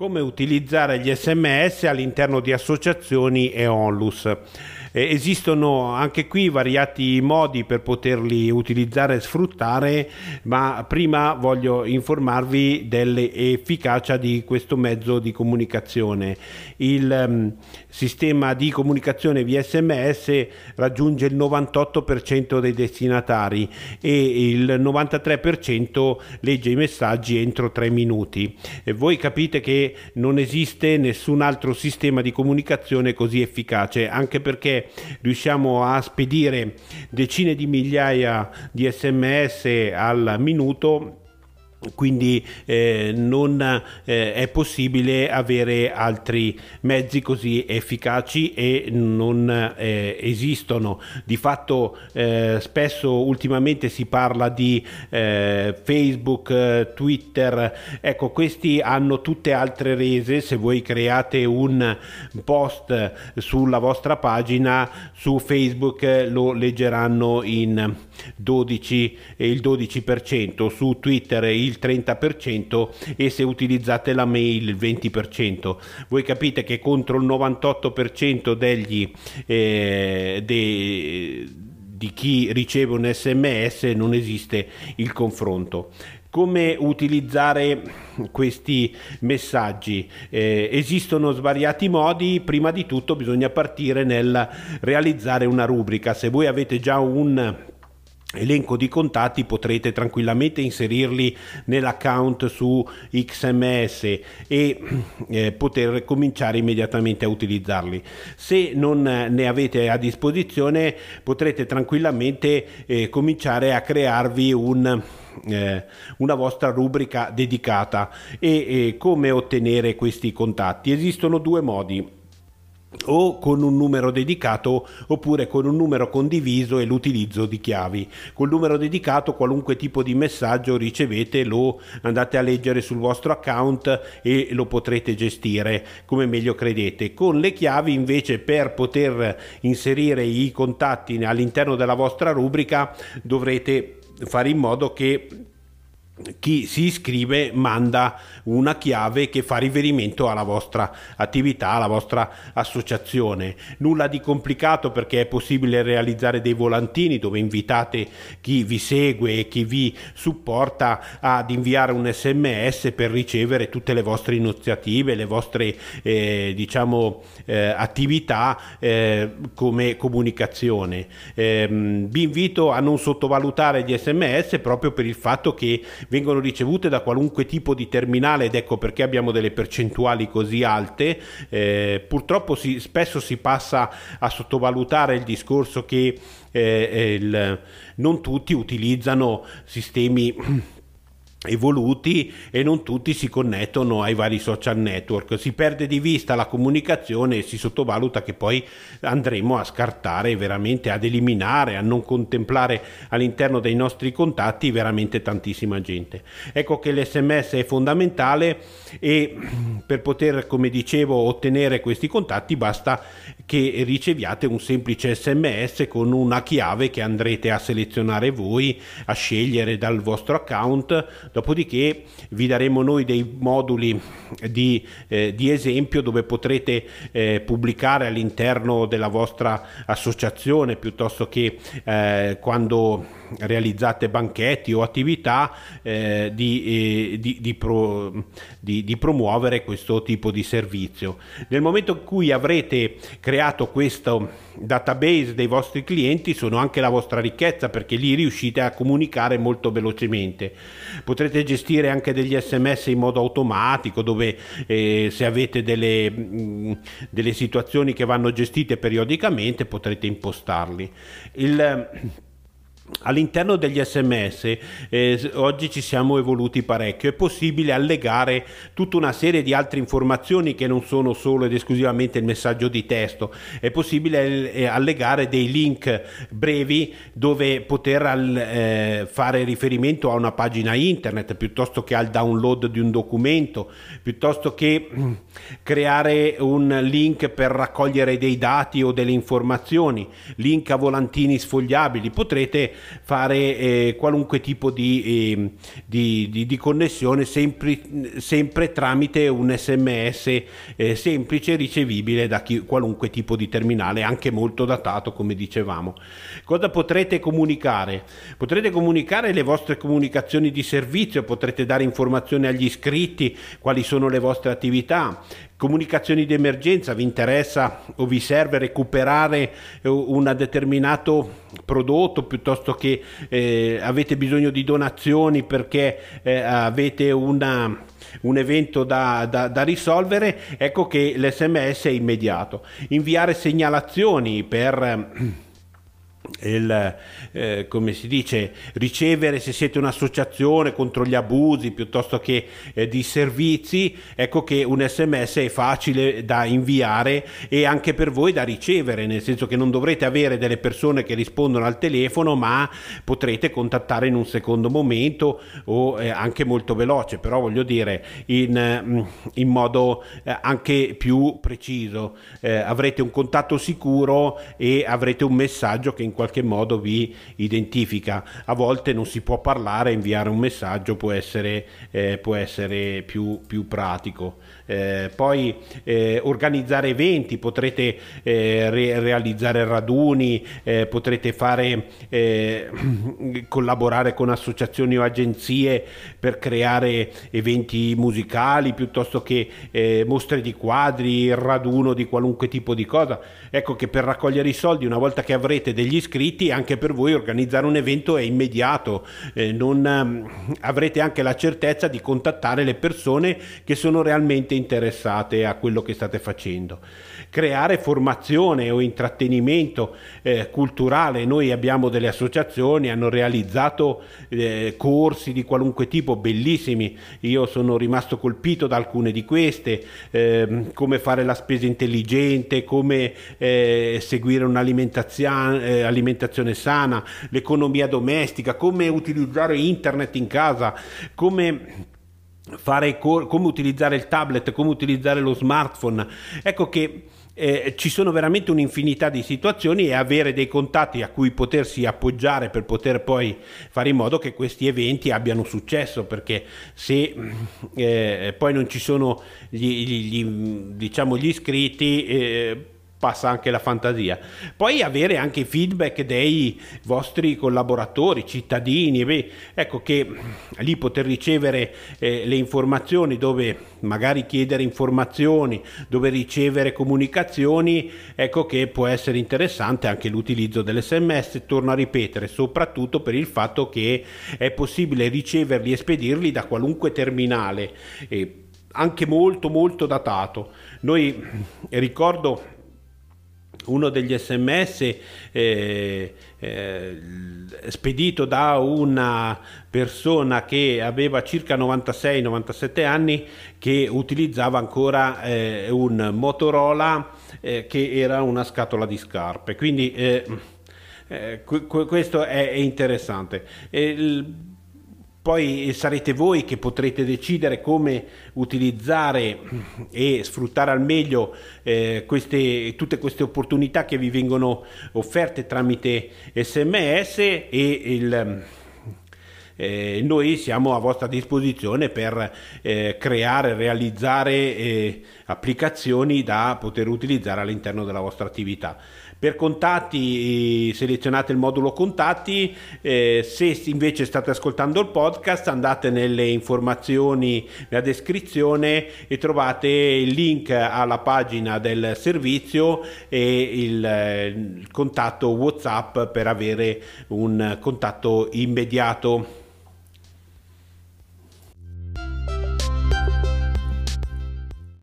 come utilizzare gli sms all'interno di associazioni e onlus. Eh, esistono anche qui variati modi per poterli utilizzare e sfruttare, ma prima voglio informarvi dell'efficacia di questo mezzo di comunicazione. Il um, sistema di comunicazione via sms raggiunge il 98% dei destinatari e il 93% legge i messaggi entro 3 minuti. E voi capite che non esiste nessun altro sistema di comunicazione così efficace, anche perché riusciamo a spedire decine di migliaia di sms al minuto quindi eh, non eh, è possibile avere altri mezzi così efficaci e non eh, esistono. Di fatto eh, spesso ultimamente si parla di eh, facebook twitter. Ecco questi hanno tutte altre rese. Se voi create un post sulla vostra pagina su facebook lo leggeranno in 12 il 12% su twitter il il 30% e se utilizzate la mail il 20%. Voi capite che contro il 98% degli, eh, de, di chi riceve un sms non esiste il confronto. Come utilizzare questi messaggi? Eh, esistono svariati modi. Prima di tutto bisogna partire nel realizzare una rubrica. Se voi avete già un elenco di contatti potrete tranquillamente inserirli nell'account su XMS e eh, poter cominciare immediatamente a utilizzarli. Se non ne avete a disposizione potrete tranquillamente eh, cominciare a crearvi un eh, una vostra rubrica dedicata e, e come ottenere questi contatti. Esistono due modi o con un numero dedicato oppure con un numero condiviso e l'utilizzo di chiavi. Col numero dedicato qualunque tipo di messaggio ricevete lo andate a leggere sul vostro account e lo potrete gestire come meglio credete. Con le chiavi invece per poter inserire i contatti all'interno della vostra rubrica dovrete fare in modo che chi si iscrive manda una chiave che fa riferimento alla vostra attività, alla vostra associazione. Nulla di complicato perché è possibile realizzare dei volantini dove invitate chi vi segue e chi vi supporta ad inviare un sms per ricevere tutte le vostre iniziative, le vostre eh, diciamo eh, attività eh, come comunicazione. Ehm, vi invito a non sottovalutare gli sms proprio per il fatto che vengono ricevute da qualunque tipo di terminale ed ecco perché abbiamo delle percentuali così alte. Eh, purtroppo si, spesso si passa a sottovalutare il discorso che eh, il, non tutti utilizzano sistemi evoluti e non tutti si connettono ai vari social network. Si perde di vista la comunicazione e si sottovaluta che poi andremo a scartare veramente ad eliminare a non contemplare all'interno dei nostri contatti veramente tantissima gente. Ecco che l'sms è fondamentale e per poter come dicevo ottenere questi contatti basta che riceviate un semplice sms con una chiave che andrete a selezionare voi a scegliere dal vostro account dopodiché vi daremo noi dei moduli di, eh, di esempio dove potrete eh, pubblicare all'interno della vostra associazione piuttosto che eh, quando realizzate banchetti o attività eh, di, eh, di, di, pro, di, promuovere questo tipo di servizio. Nel momento in cui avrete creato questo database dei vostri clienti sono anche la vostra ricchezza perché lì riuscite a comunicare molto velocemente. Potrete gestire anche degli sms in modo automatico dove eh, se avete delle, mh, mm, delle situazioni che vanno gestite periodicamente potrete impostarli. Il, All'interno degli sms eh, oggi ci siamo evoluti parecchio, è possibile allegare tutta una serie di altre informazioni che non sono solo ed esclusivamente il messaggio di testo, è possibile eh, allegare dei link brevi dove poter eh, fare riferimento a una pagina internet piuttosto che al download di un documento, piuttosto che mm, creare un link per raccogliere dei dati o delle informazioni, link a volantini sfogliabili, potrete fare eh, qualunque tipo di, eh, di, di, di connessione sempre, sempre, tramite un sms eh, semplice ricevibile da chi, qualunque tipo di terminale anche molto datato come dicevamo. Cosa potrete comunicare? Potrete comunicare le vostre comunicazioni di servizio potrete dare informazioni agli iscritti quali sono le vostre attività comunicazioni di emergenza, vi interessa o vi serve recuperare un determinato prodotto piuttosto che eh, avete bisogno di donazioni perché eh, avete una, un evento da, da, da, risolvere, ecco che l'SMS è immediato. Inviare segnalazioni per il, eh, come si dice, ricevere se siete un'associazione contro gli abusi piuttosto che eh, di servizi, ecco che un sms è facile da inviare e anche per voi da ricevere, nel senso che non dovrete avere delle persone che rispondono al telefono, ma potrete contattare in un secondo momento o eh, anche molto veloce, però voglio dire in, mm, in modo eh, anche più preciso. Eh, avrete un contatto sicuro e avrete un messaggio che in qualche modo vi identifica. A volte non si può parlare, inviare un messaggio può essere, eh, può essere più, più pratico. Eh, poi eh, organizzare eventi, potrete eh, re- realizzare raduni, eh, potrete fare, eh, collaborare con associazioni o agenzie per creare eventi musicali piuttosto che mostre di quadri, raduno di qualunque tipo di cosa. Ecco che per raccogliere i soldi, una volta che avrete degli iscritti, anche per voi organizzare un evento è immediato, non, um, avrete anche la certezza di contattare le persone che sono realmente interessate a quello che state facendo. Creare formazione o intrattenimento eh, culturale, noi abbiamo delle associazioni, hanno realizzato eh, corsi di qualunque tipo bellissimi, io sono rimasto colpito da alcune di queste, eh, come fare la spesa intelligente, come eh, seguire un'alimentazione alimentazione sana, l'economia domestica, come utilizzare internet in casa, come fare come utilizzare il tablet, come utilizzare lo smartphone. Ecco che eh, ci sono veramente un'infinità di situazioni e avere dei contatti a cui potersi appoggiare per poter poi fare in modo che questi eventi abbiano successo perché se eh, poi non ci sono gli, gli, gli, diciamo, gli iscritti eh, passa anche la fantasia. Poi avere anche feedback dei vostri collaboratori, cittadini, beh, ecco che lì poter ricevere eh, le informazioni, dove magari chiedere informazioni, dove ricevere comunicazioni, ecco che può essere interessante anche l'utilizzo dell'SMS, torno a ripetere, soprattutto per il fatto che è possibile riceverli e spedirli da qualunque terminale. Eh, anche molto molto datato. Noi ricordo uno degli sms eh, eh, spedito da una persona che aveva circa 96-97 anni che utilizzava ancora eh, un Motorola eh, che era una scatola di scarpe. Quindi eh, eh, questo è, interessante. Il, poi sarete voi che potrete decidere come utilizzare e sfruttare al meglio eh, queste, tutte queste opportunità che vi vengono offerte tramite sms e il, eh, noi siamo a vostra disposizione per eh, creare, realizzare eh, applicazioni da poter utilizzare all'interno della vostra attività. Per contatti selezionate il modulo contatti, eh, se invece state ascoltando il podcast andate nelle informazioni, nella descrizione e trovate il link alla pagina del servizio e il, il contatto WhatsApp per avere un contatto immediato